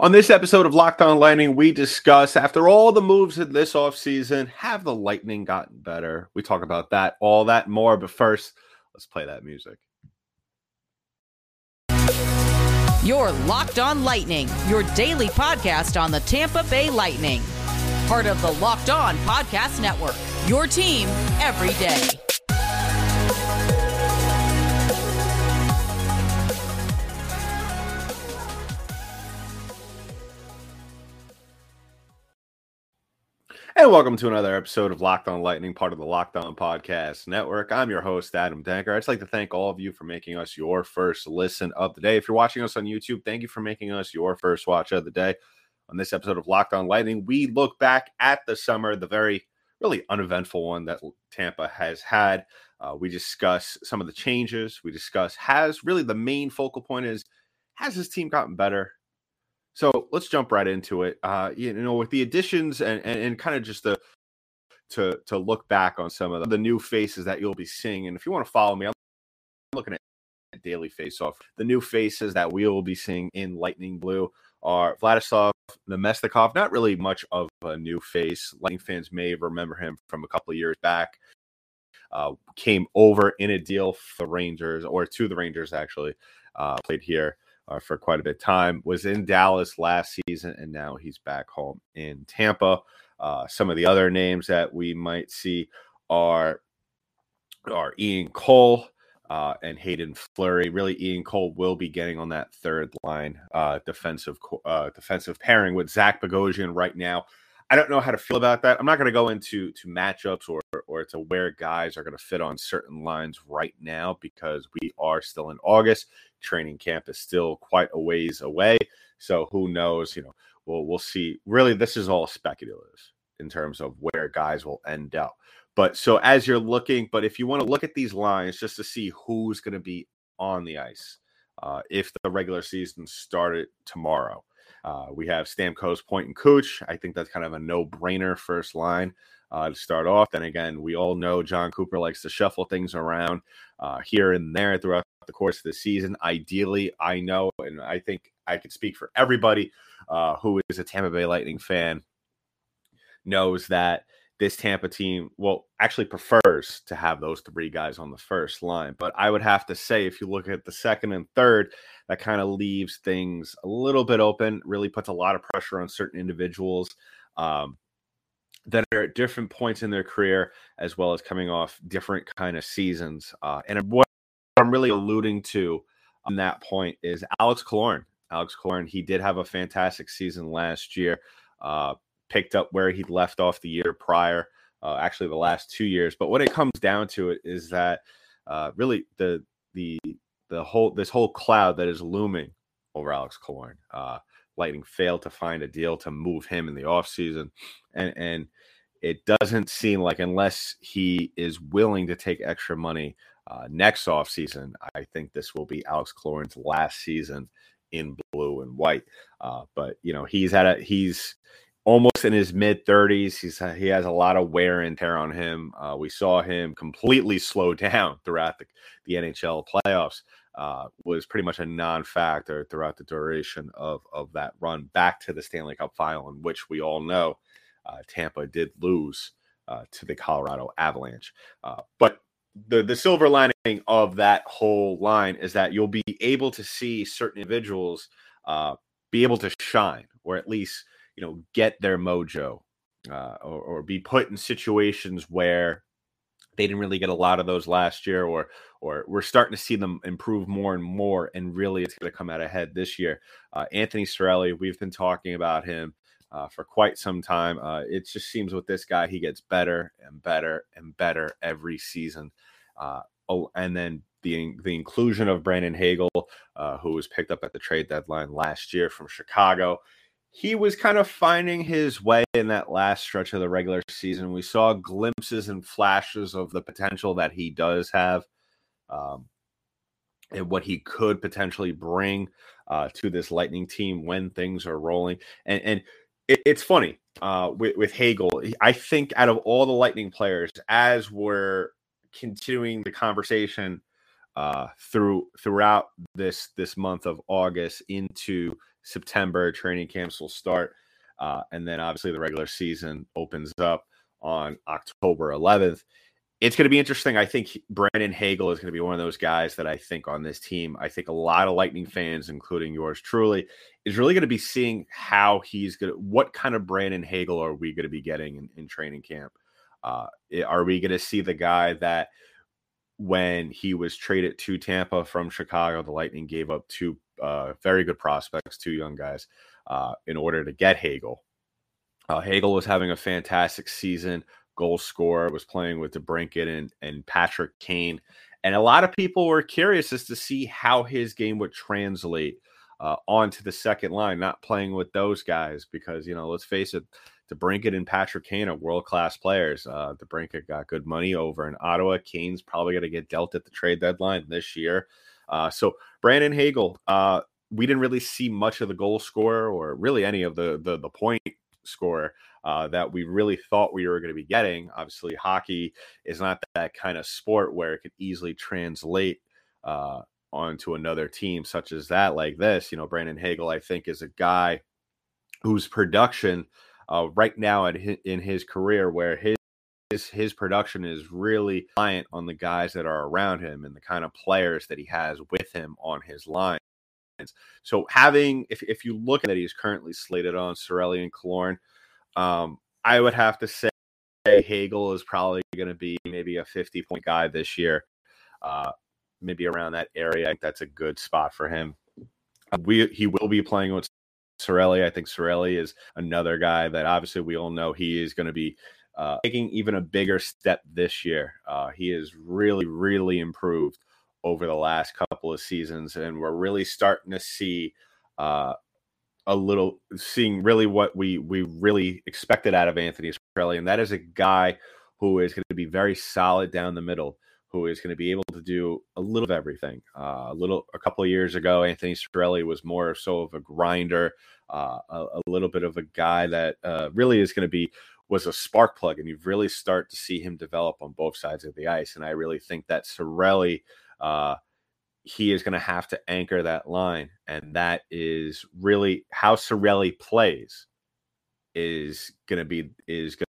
On this episode of Locked On Lightning, we discuss after all the moves in this offseason, have the Lightning gotten better? We talk about that, all that more. But first, let's play that music. You're Locked On Lightning, your daily podcast on the Tampa Bay Lightning. Part of the Locked On Podcast Network, your team every day. And welcome to another episode of Locked On Lightning, part of the Locked On Podcast Network. I'm your host, Adam Danker. I'd just like to thank all of you for making us your first listen of the day. If you're watching us on YouTube, thank you for making us your first watch of the day. On this episode of Locked On Lightning, we look back at the summer, the very really uneventful one that Tampa has had. Uh, we discuss some of the changes. We discuss has really the main focal point is has this team gotten better? So let's jump right into it. Uh, you know, with the additions and, and, and kind of just the to to look back on some of the new faces that you'll be seeing. And if you want to follow me, I'm looking at daily face off. The new faces that we will be seeing in Lightning Blue are Vladislav Namestnikov. Not really much of a new face. Lightning fans may remember him from a couple of years back. Uh, came over in a deal for the Rangers or to the Rangers actually. Uh, played here uh, for quite a bit of time. Was in Dallas last season, and now he's back home in Tampa. Uh, some of the other names that we might see are are Ian Cole uh, and Haydn Fleury. Really, Ian Cole will be getting on that third line uh, defensive uh, defensive pairing with Zach Bogosian right now. I don't know how to feel about that. I'm not going to go into to matchups or or to where guys are going to fit on certain lines right now because we are still in August. Training camp is still quite a ways away, so who knows? You know, we'll we'll see. Really, this is all speculative in terms of where guys will end up. But so as you're looking, but if you want to look at these lines just to see who's going to be on the ice, uh, if the regular season started tomorrow. Uh, we have Stamkos, Point, and Cooch. I think that's kind of a no-brainer first line uh, to start off. Then again, we all know Jon Cooper likes to shuffle things around uh, here and there throughout the course of the season. Ideally, I know, and I think I could speak for everybody uh, who is a Tampa Bay Lightning fan, knows that this Tampa team, well, actually prefers to have those three guys on the first line. But I would have to say, if you look at the second and third, that kind of leaves things a little bit open, really puts a lot of pressure on certain individuals um, that are at different points in their career, as well as coming off different kind of seasons. Uh, and what I'm really alluding to on that point is Alex Killorn. Alex Killorn, he did have a fantastic season last year. Uh, picked up where he'd left off the year prior, uh, actually the last two years. But what it comes down to it is that uh, really the the the whole this whole cloud that is looming over Alex Killorn. Lightning failed to find a deal to move him in the offseason. and and it doesn't seem like unless he is willing to take extra money uh, next offseason, I think this will be Alex Killorn's last season in blue and white. Uh, but you know he's had a he's almost in his mid 30s. He's he has a lot of wear and tear on him. Uh, we saw him completely slow down throughout the, the NHL playoffs. Uh, was pretty much a non-factor throughout the duration of of that run back to the Stanley Cup final, in which we all know uh, Tampa did lose uh, to the Colorado Avalanche. Uh, but the the silver lining of that whole line is that you'll be able to see certain individuals uh, be able to shine, or at least you know get their mojo or, or, be put in situations where they didn't really get a lot of those last year or or we're starting to see them improve more and more and really it's going to come out ahead this year. Uh, anthony Cirelli, we've been talking about him uh, for quite some time. Uh, it just seems with this guy he gets better and better and better every season. Uh, oh, and then the, the inclusion of brandon hagel uh, who was picked up at the trade deadline last year from chicago he was kind of finding his way in that last stretch of the regular season. We saw glimpses and flashes of the potential that he does have um, and what he could potentially bring uh, to this Lightning team when things are rolling. And, and it, it's funny uh, with, with Hagel. I think out of all the Lightning players, as we're continuing the conversation uh, through throughout this this month of August into September. Training camps will start, uh, and then obviously the regular season opens up on October 11th. It's going to be interesting. I think Brandon Hagel is going to be one of those guys that I think on this team. I think a lot of Lightning fans, including yours truly, is really going to be seeing how he's going to, what kind of Brandon Hagel are we going to be getting in, in training camp? Uh, are we going to see the guy that when he was traded to Tampa from Chicago, the Lightning gave up two uh, very good prospects, two young guys, uh, in order to get Hagel. Uh, Hagel was having a fantastic season, goal scorer, was playing with DeBrincat and, and Patrick Kane. And a lot of people were curious as to see how his game would translate uh, onto the second line, not playing with those guys, because, you know, let's face it, DeBrincat and Patrick Kane are world class players. Uh, DeBrincat got good money over in Ottawa. Kane's probably going to get dealt at the trade deadline this year. Uh, so Brandon Hagel, uh, we didn't really see much of the goal scorer or really any of the the, the point scorer uh, that we really thought we were going to be getting. Obviously, hockey is not that kind of sport where it could easily translate uh, onto another team such as that like this. You know, Brandon Hagel, I think, is a guy whose production uh, right now at his, in his career where his his, his production is really reliant on the guys that are around him and the kind of players that he has with him on his line. So having, if, if you look at that, he's currently slated on Cirelli and Killorn. Um, I would have to say Hagel is probably going to be maybe a 50 point guy this year, uh, maybe around that area. That's a good spot for him. We he will be playing with Cirelli. I think Cirelli is another guy that obviously we all know he is going to be uh, taking even a bigger step this year. Uh, he has really, really improved over the last couple of seasons, and we're really starting to see uh, a little, seeing really what we we really expected out of Anthony Cirelli, and that is a guy who is going to be very solid down the middle who is going to be able to do a little of everything. Uh, a little, a couple of years ago, Anthony Cirelli was more so of a grinder, uh, a, a, little bit of a guy that uh, really is going to be was a spark plug, and you really start to see him develop on both sides of the ice. And I really think that Cirelli, uh, he is going to have to anchor that line, and that is really how Cirelli plays is going to be is going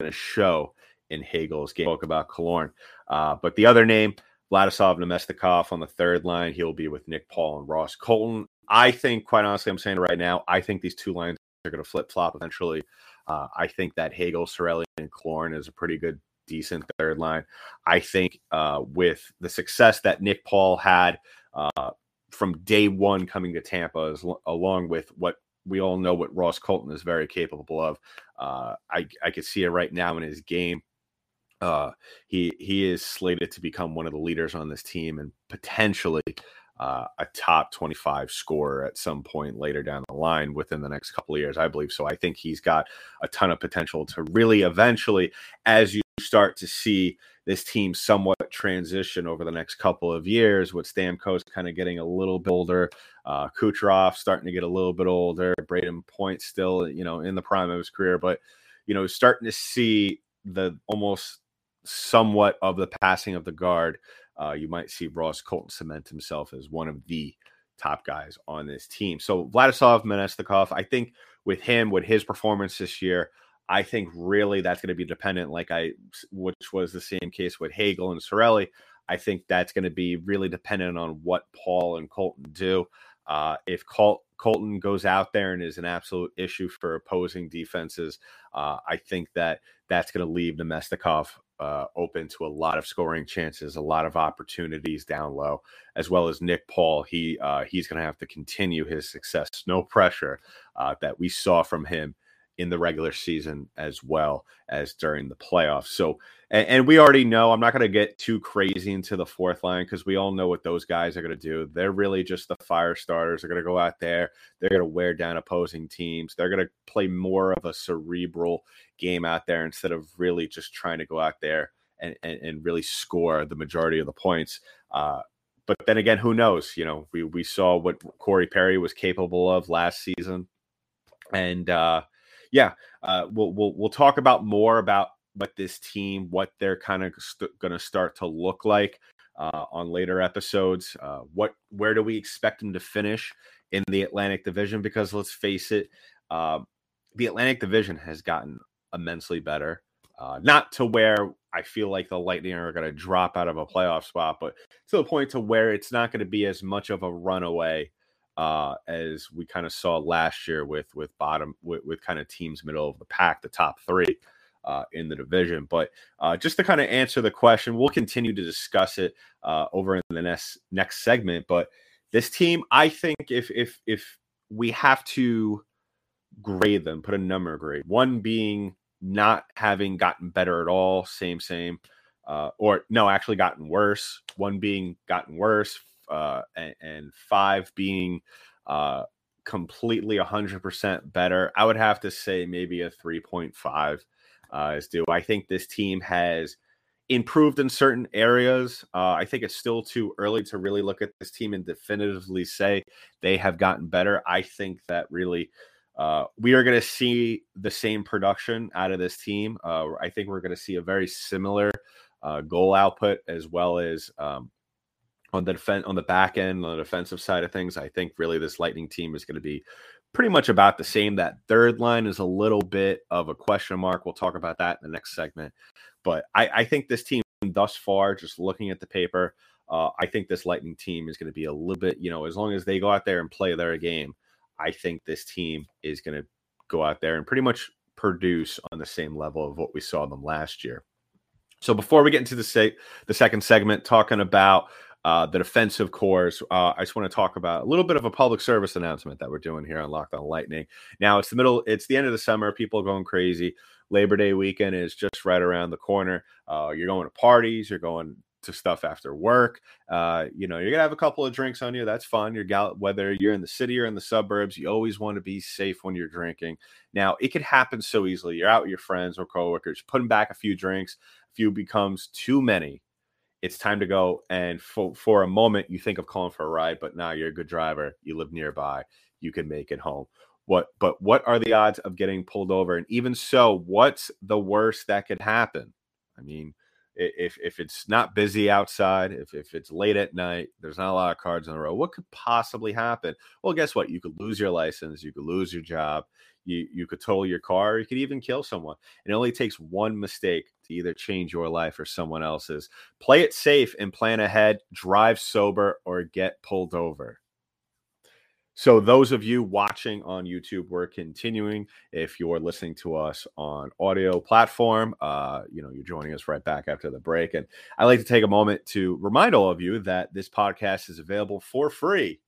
to show in Hagel's game. About Killorn. Uh, but the other name, Vladislav Namestnikov on the third line, he'll be with Nick Paul and Ross Colton. I think, quite honestly, I'm saying right now, I think these two lines are going to flip flop eventually. Uh, I think that Hagel, Cirelli, and Killorn is a pretty good, decent third line. I think uh, with the success that Nick Paul had uh, from day one coming to Tampa, as, along with what we all know what Ross Colton is very capable of, uh, I, I could see it right now in his game. Uh, he he is slated to become one of the leaders on this team and potentially uh, a top 25 scorer at some point later down the line within the next couple of years. I believe so. I think he's got a ton of potential to really eventually, as you start to see this team somewhat transition over the next couple of years, with Stamkos kind of getting a little bit older, uh, Kucherov starting to get a little bit older, Brayden Point still, you know, in the prime of his career, but you know, starting to see the almost somewhat of the passing of the guard, uh, you might see Ross Colton cement himself as one of the top guys on this team. So Vladislav Namestnikov, I think with him, with his performance this year, I think really that's going to be dependent, like I, which was the same case with Hagel and Cirelli. I think that's going to be really dependent on what Paul and Colton do. Uh, if Col- Colton goes out there and is an absolute issue for opposing defenses, uh, I think that that's going to leave Namestnikov uh, open to a lot of scoring chances, a lot of opportunities down low, as well as Nick Paul. He uh, he's going to have to continue his success, no pressure uh, that we saw from him in the regular season as well as during the playoffs. So, and, and we already know I'm not going to get too crazy into the fourth line because we all know what those guys are going to do. They're really just the fire starters. They're going to go out there, they're going to wear down opposing teams. They're going to play more of a cerebral game out there instead of really just trying to go out there and, and, and really score the majority of the points. Uh, but then again, who knows? You know, we, we saw what Corey Perry was capable of last season. And, uh, yeah, uh, we'll we'll we'll talk about more about what this team, what they're kind of st- going to start to look like uh, on later episodes. Uh, what where do we expect them to finish in the Atlantic Division? Because let's face it, uh, the Atlantic Division has gotten immensely better. Uh, not to where I feel like the Lightning are going to drop out of a playoff spot, but to the point to where it's not going to be as much of a runaway uh, as we kind of saw last year with with bottom with, with kind of teams middle of the pack, the top three uh, in the division. But uh, just to kind of answer the question, we'll continue to discuss it uh, over in the next next segment. But this team, I think, if if if we have to grade them, put a number grade, one being not having gotten better at all, same same, uh, or no, actually gotten worse. One being gotten worse, uh, and, and five being uh, completely 100% better. I would have to say maybe a 3.5 uh, is due. I think this team has improved in certain areas. Uh, I think it's still too early to really look at this team and definitively say they have gotten better. I think that really uh, we are going to see the same production out of this team. Uh, I think we're going to see a very similar uh, goal output as well as um, on the defense on the back end on the defensive side of things. I think really this Lightning team is going to be pretty much about the same. That third line is a little bit of a question mark. We'll talk about that in the next segment. But I, I think this team thus far, just looking at the paper, uh, I think this Lightning team is going to be a little bit, you know, as long as they go out there and play their game, I think this team is going to go out there and pretty much produce on the same level of what we saw them last year. So before we get into the se- the second segment, talking about uh, the defensive course. Uh, I just want to talk about a little bit of a public service announcement that we're doing here on Locked On Lightning. Now it's the middle, it's the end of the summer. People are going crazy. Labor Day weekend is just right around the corner. Uh, you're going to parties. You're going to stuff after work. Uh, you know, you're gonna have a couple of drinks on you. That's fun. You're gal- whether you're in the city or in the suburbs. You always want to be safe when you're drinking. Now, it could happen so easily. You're out with your friends or coworkers, putting back a few drinks. A few becomes too many it's time to go. And for, for a moment, you think of calling for a ride, but now you're a good driver. You live nearby. You can make it home. What, but what are the odds of getting pulled over? And even so, what's the worst that could happen? I mean, if if it's not busy outside, if if it's late at night, there's not a lot of cards on the road. What could possibly happen? Well, guess what? You could lose your license, you could lose your job, you you could total your car, you could even kill someone. It only takes one mistake to either change your life or someone else's. Play it safe and plan ahead. Drive sober or get pulled over. So, those of you watching on YouTube, we're continuing. If you're listening to us on audio platform, uh, you know, you're joining us right back after the break. And I'd like to take a moment to remind all of you that this podcast is available for free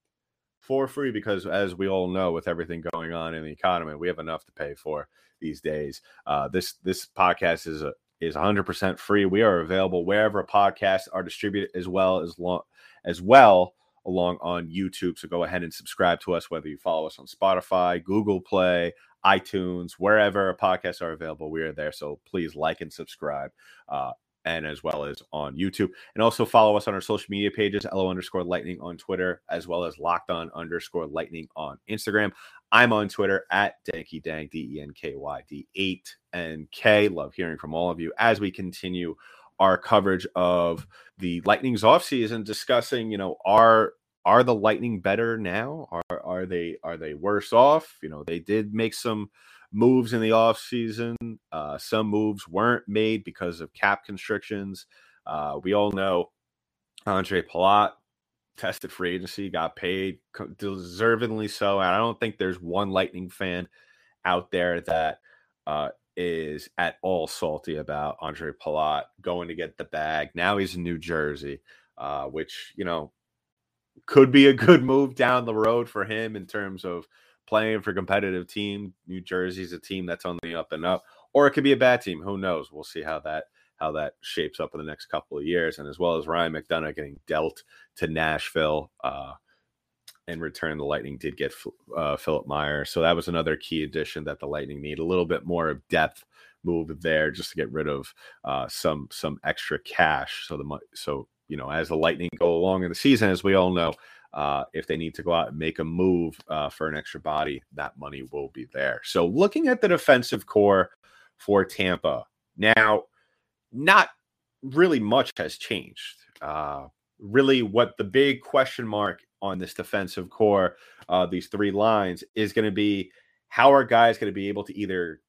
for free because, as we all know, with everything going on in the economy, we have enough to pay for these days. Uh, this this podcast is a is 100% free. We are available wherever podcasts are distributed, as well as long as well along on YouTube. So go ahead and subscribe to us, whether you follow us on Spotify, Google Play, iTunes, wherever podcasts are available. We are there. So please like and subscribe. Uh, and as well as on YouTube. And also follow us on our social media pages, LO underscore lightning on Twitter, as well as locked on underscore lightning on Instagram. I'm on Twitter at Denky Dang, D E N K Y D 8 and K. Love hearing from all of you as we continue our coverage of the Lightning's offseason, discussing, you know, are are the Lightning better now? Are are they are they worse off? You know, they did make some moves in the offseason. Uh, some moves weren't made because of cap constrictions. Uh, we all know Andre Palat tested free agency, got paid deservedly so. And I don't think there's one Lightning fan out there that uh, is at all salty about Andre Palat going to get the bag. Now he's in New Jersey, uh, which, you know, could be a good move down the road for him in terms of playing for competitive team. New Jersey's a team that's on the up and up, or it could be a bad team. Who knows? We'll see how that how that shapes up in the next couple of years. And as well as Ryan McDonagh getting dealt to Nashville. Uh, in return, the Lightning did get uh, Philip Meyer, so that was another key addition that the Lightning need a little bit more of depth move there just to get rid of uh, some some extra cash. So the so you know as the Lightning go along in the season, as we all know, uh, if they need to go out and make a move uh, for an extra body, that money will be there. So, looking at the defensive core for Tampa now, not really much has changed. Uh, really what the big question mark on this defensive core, uh, these three lines, is going to be how are guys going to be able to either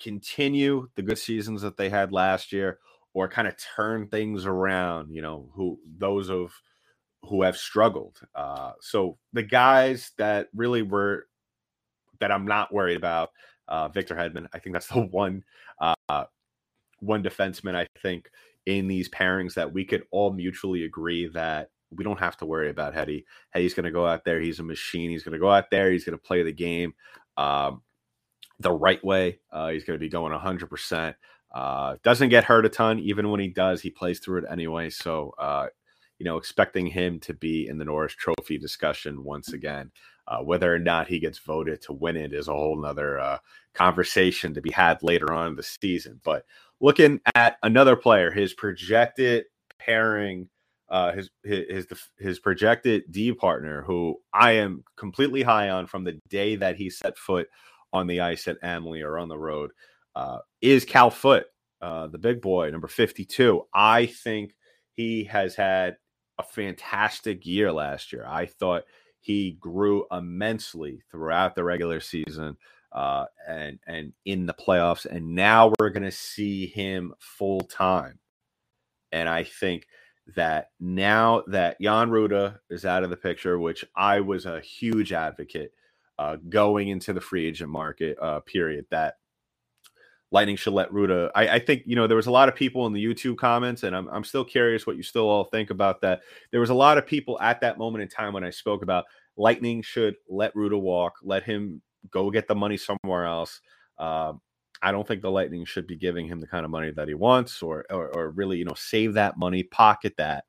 continue the good seasons that they had last year or kind of turn things around, you know, who those of who have struggled. Uh, so the guys that really were that I'm not worried about, uh, Victor Hedman, I think that's the one uh, one defenseman I think in these pairings that we could all mutually agree that we don't have to worry about Hetty. Hetty's going to go out there. He's a machine. He's going to go out there. He's going to play the game um, the right way. Uh, he's going to be going 100%. Uh, doesn't get hurt a ton. Even when he does, he plays through it anyway. So, uh, you know, expecting him to be in the Norris Trophy discussion once again. Uh, whether or not he gets voted to win it is a whole nother uh, conversation to be had later on in the season. But looking at another player, his projected pairing, uh, his his his projected D partner, who I am completely high on from the day that he set foot on the ice at Amalie or on the road, uh, is Cal Foote, uh, the big boy, number fifty-two. I think he has had a fantastic year last year. I thought he grew immensely throughout the regular season uh, and and in the playoffs. And now we're going to see him full time. And I think that now that Jan Rutta is out of the picture, which I was a huge advocate uh, going into the free agent market uh, period, that Lightning should let Rutta. I, I, think you know there was a lot of people in the YouTube comments, and I'm I'm still curious what you still all think about that. There was a lot of people at that moment in time when I spoke about Lightning should let Rutta walk, let him go get the money somewhere else. Uh, I don't think the Lightning should be giving him the kind of money that he wants, or or, or really, you know, save that money, pocket that,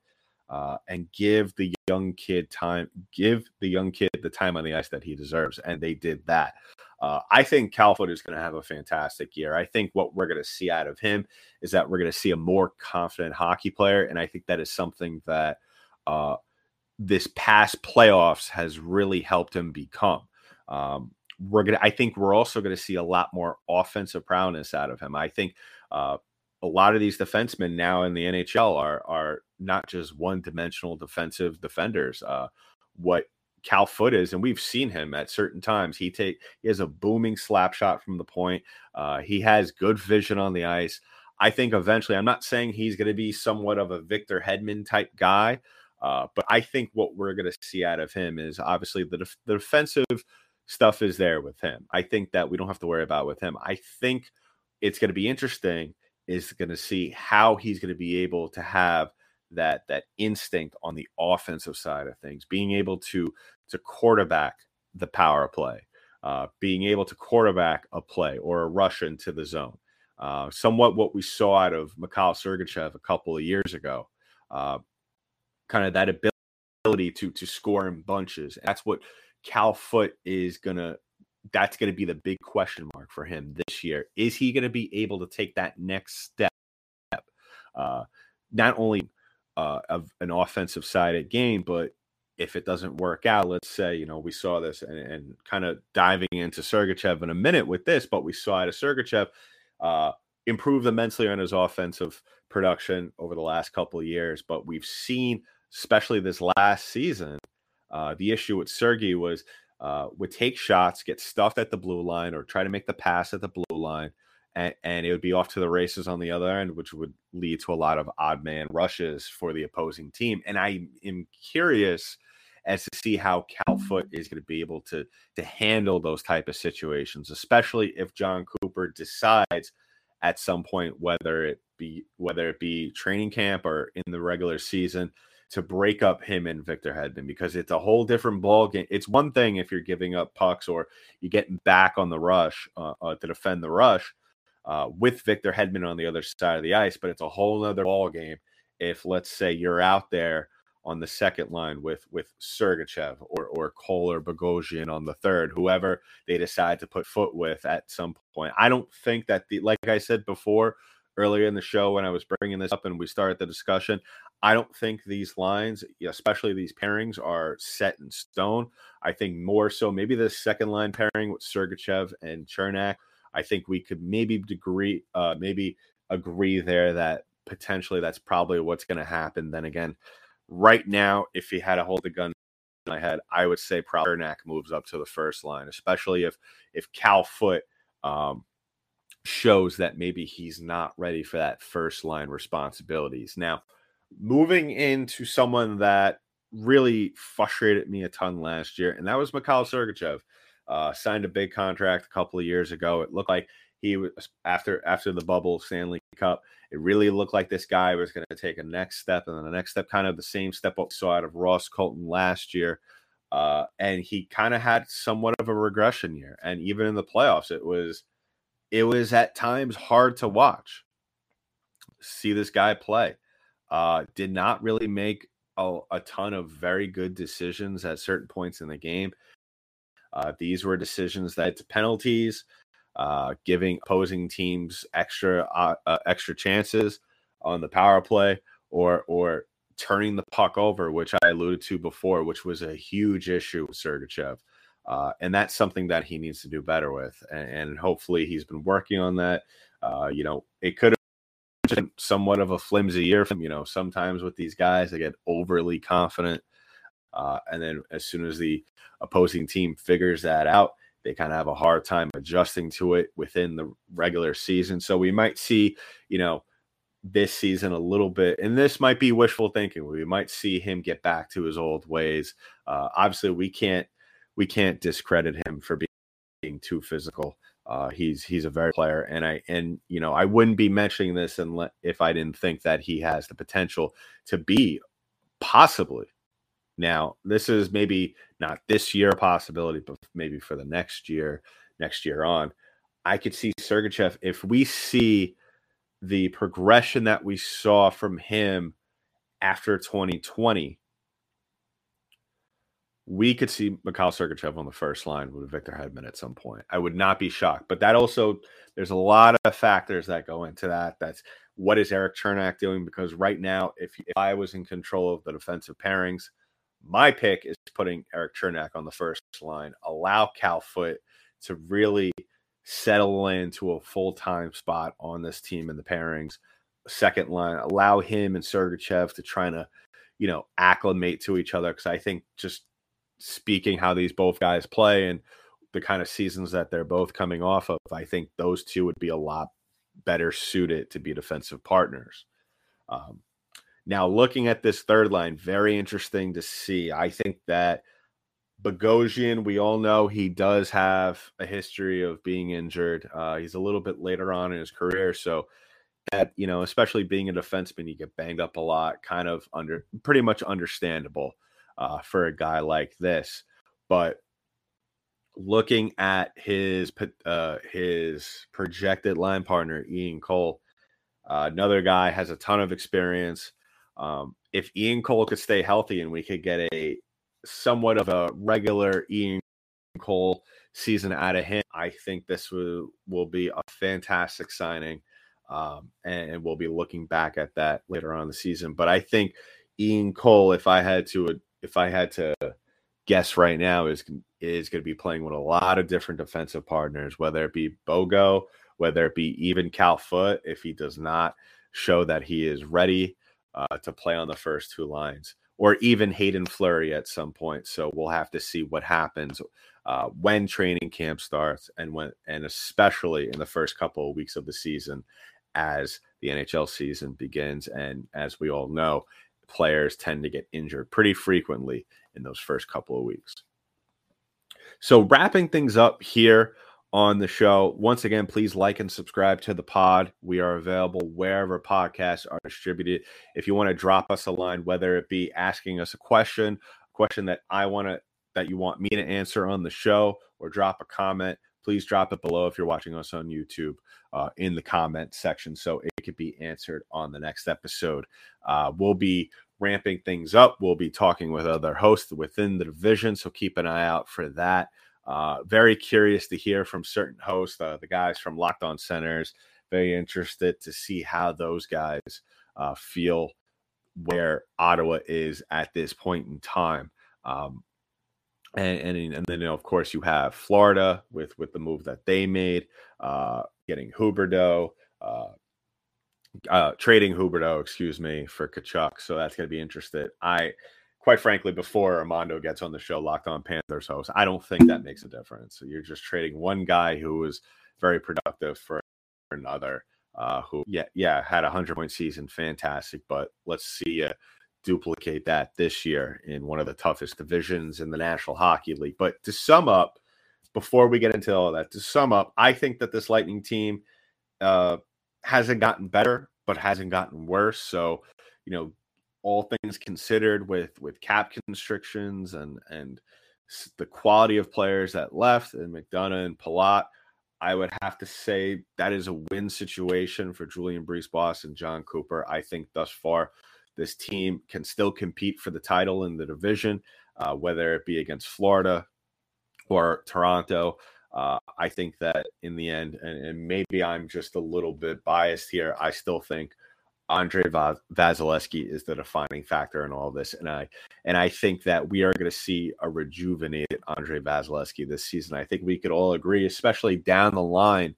uh, and give the young kid time, give the young kid the time on the ice that he deserves, and they did that. Uh, I think Cal Foote is going to have a fantastic year. I think what we're going to see out of him is that we're going to see a more confident hockey player, and I think that is something that uh, this past playoffs has really helped him become. Um, we're gonna. I think we're also to see a lot more offensive prowess out of him. I think uh, a lot of these defensemen now in the NHL are are not just one dimensional defensive defenders. Uh, what Cal Foote is, and we've seen him at certain times. He take he has a booming slap shot from the point. Uh, he has good vision on the ice. I think eventually, I'm not saying he's going to be somewhat of a Victor Hedman type guy, uh, but I think what we're going to see out of him is obviously the, def- the defensive stuff is there with him. I think that we don't have to worry about with him. I think it's going to be interesting is going to see how he's going to be able to have that that instinct on the offensive side of things, being able to to quarterback the power play, uh, being able to quarterback a play or a rush into the zone. Uh, somewhat what we saw out of Mikhail Sergachev a couple of years ago. Uh, kind of that ability to to score in bunches. That's what Cal Foote is gonna that's to be the big question mark for him this year. Is he to be able to take that next step? Uh, not only uh, of an offensive sided game, but if it doesn't work out, let's say, you know, we saw this and, and kind of diving into Sergachev in a minute with this, but we saw it as Sergachev uh, improve immensely on his offensive production over the last couple of years. But we've seen, especially this last season, uh, the issue with Sergey was uh, would take shots, get stuffed at the blue line, or try to make the pass at the blue line, and, and, it would be off to the races on the other end, which would lead to a lot of odd man rushes for the opposing team. And I am curious as to see how Cal Foote is going to be able to to handle those type of situations, especially if Jon Cooper decides at some point whether it be whether it be training camp or in the regular season to break up him and Victor Hedman because it's a whole different ball game. It's one thing if you're giving up pucks or you're getting back on the rush uh, uh, to defend the rush uh, with Victor Hedman on the other side of the ice, but it's a whole other ball game if let's say you're out there on the second line with with Sergachev or or Cole Bogosian on the third, whoever they decide to put Foote with at some point. I don't think that the like I said before earlier in the show when I was bringing this up and we started the discussion. I don't think these lines, especially these pairings, are set in stone. I think more so maybe the second line pairing with Sergachev and Cernak. I think we could maybe degree, uh, maybe agree there that potentially that's probably what's going to happen. Then again, right now, if he had to hold the gun in my head, I would say probably Cernak moves up to the first line, especially if if Cal Foote um, shows that maybe he's not ready for that first line responsibilities. Now, moving into someone that really frustrated me a ton last year, and that was Mikhail Sergachev. Uh, signed a big contract a couple of years ago. It looked like he was after after the bubble Stanley Cup. It really looked like this guy was going to take a next step, and then the next step, kind of the same step we saw out of Ross Colton last year. Uh, and he kind of had somewhat of a regression year, and even in the playoffs, it was it was at times hard to watch. See this guy play. Uh, did not really make a, a, ton of very good decisions at certain points in the game. Uh, these were decisions that penalties, uh, giving opposing teams extra uh, uh, extra chances on the power play, or or turning the puck over, which I alluded to before, which was a huge issue with Sergachev. Uh, and that's something that he needs to do better with. And, and hopefully he's been working on that. Uh, you know, it could have been somewhat of a flimsy year for him. You know, sometimes with these guys, they get overly confident. Uh, and then as soon as the opposing team figures that out, they kind of have a hard time adjusting to it within the regular season. So we might see, you know, this season a little bit, and this might be wishful thinking. We might see him get back to his old ways. Uh, obviously, we can't we can't discredit him for being, too physical. Uh, he's he's a very player, and I and you know I wouldn't be mentioning this unless if I didn't think that he has the potential to be possibly. Now, this is maybe not this year a possibility, but maybe for the next year, next year on. I could see Sergachev if we see the progression that we saw from him after 2020 we could see Mikhail Sergachev on the first line with Victor Hedman at some point. I would not be shocked. But that also, there's a lot of factors that go into that. That's what is Eric Cernak doing? Because right now, if, if I was in control of the defensive pairings, my pick is putting Eric Cernak on the first line, allow Cal Foote to really settle into a full time spot on this team in the pairings. Second line, allow him and Sergachev to try to, you know, acclimate to each other. Because I think just speaking how these both guys play and the kind of seasons that they're both coming off of, I think those two would be a lot better suited to be defensive partners. Um, now, looking at this third line, very interesting to see. I think that Bogosian, we all know he does have a history of being injured. Uh, he's a little bit later on in his career, so that you know, especially being a defenseman, you get banged up a lot. Kind of under, pretty much understandable uh, for a guy like this. But looking at his uh, his projected line partner, Ian Cole, uh, another guy has a ton of experience. Um, if Ian Cole could stay healthy and we could get a somewhat of a regular Ian Cole season out of him, I think this will, will be a fantastic signing. Um, and, and, we'll be looking back at that later on the season. But I think Ian Cole, if I had to if I had to guess right now, is is going to be playing with a lot of different defensive partners, whether it be Bogo, whether it be even Cal Foote, if he does not show that he is ready uh, to play on the first two lines, or even Haydn Fleury at some point. So we'll have to see what happens uh, when training camp starts, and when, and especially in the first couple of weeks of the season, as the NHL season begins. And as we all know, players tend to get injured pretty frequently in those first couple of weeks. So, wrapping things up here on the show, once again, please like and subscribe to the pod. We are available wherever podcasts are distributed. If you want to drop us a line, whether it be asking us a question, a question that I want to that you want me to answer on the show, or drop a comment, please drop it below if you're watching us on YouTube uh, in the comment section so could be answered on the next episode. Uh, we'll be ramping things up. We'll be talking with other hosts within the division, so keep an eye out for that. Uh, very curious to hear from certain hosts, uh, the guys from Locked On Senators. Very interested to see how those guys uh, feel where Ottawa is at this point in time. Um, and, and and then you know, of course you have Florida with with the move that they made, uh, getting Huberdeau, uh, uh, trading Huberdeau, excuse me, for Tkachuk. So that's going to be interesting. I, quite frankly, before Armando gets on the show, Locked On Panthers host, I don't think that makes a difference. So you're just trading one guy who was very productive for another, uh, who yeah yeah had a hundred point season, fantastic. But let's see you duplicate that this year in one of the toughest divisions in the National Hockey League. But to sum up, before we get into all that, to sum up, I think that this Lightning team. Uh, hasn't gotten better, but hasn't gotten worse. So, you know, all things considered, with with cap constrictions and and the quality of players that left and McDonagh and Palat, I would have to say that is a win situation for Julien Boss and Jon Cooper. I think thus far this team can still compete for the title in the division, uh, whether it be against Florida or Toronto. Uh, I think that in the end, and, and, maybe I'm just a little bit biased here, I still think Andrei Vasilevskiy is the defining factor in all this, and I and I think that we are going to see a rejuvenated Andrei Vasilevskiy this season. I think we could all agree, especially down the line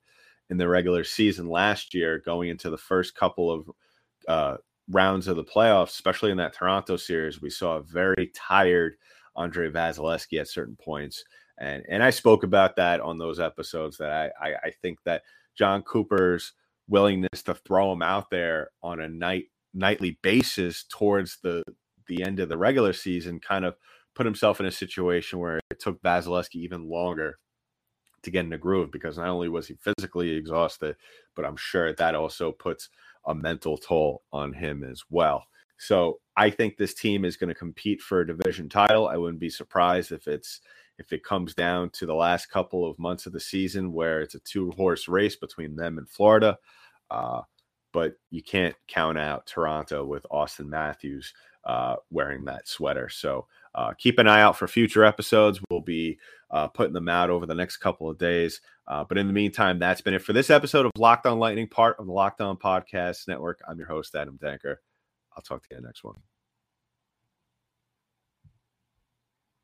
in the regular season last year, going into the first couple of uh, rounds of the playoffs, especially in that Toronto series, we saw a very tired Andrei Vasilevskiy at certain points and and I spoke about that on those episodes that I, I, I think that Jon Cooper's willingness to throw him out there on a night nightly basis towards the the end of the regular season kind of put himself in a situation where it took Vasilevskiy even longer to get in the groove because not only was he physically exhausted, but I'm sure that also puts a mental toll on him as well. So I think this team is going to compete for a division title. I wouldn't be surprised if it's if it comes down to the last couple of months of the season where it's a two horse race between them and Florida. Uh, but you can't count out Toronto with Auston Matthews uh, wearing that sweater. So uh, keep an eye out for future episodes. We'll be uh, putting them out over the next couple of days. Uh, but in the meantime, that's been it for this episode of Locked On Lightning, part of the Locked On Podcast Network. I'm your host, Adam Danker. I'll talk to you next one.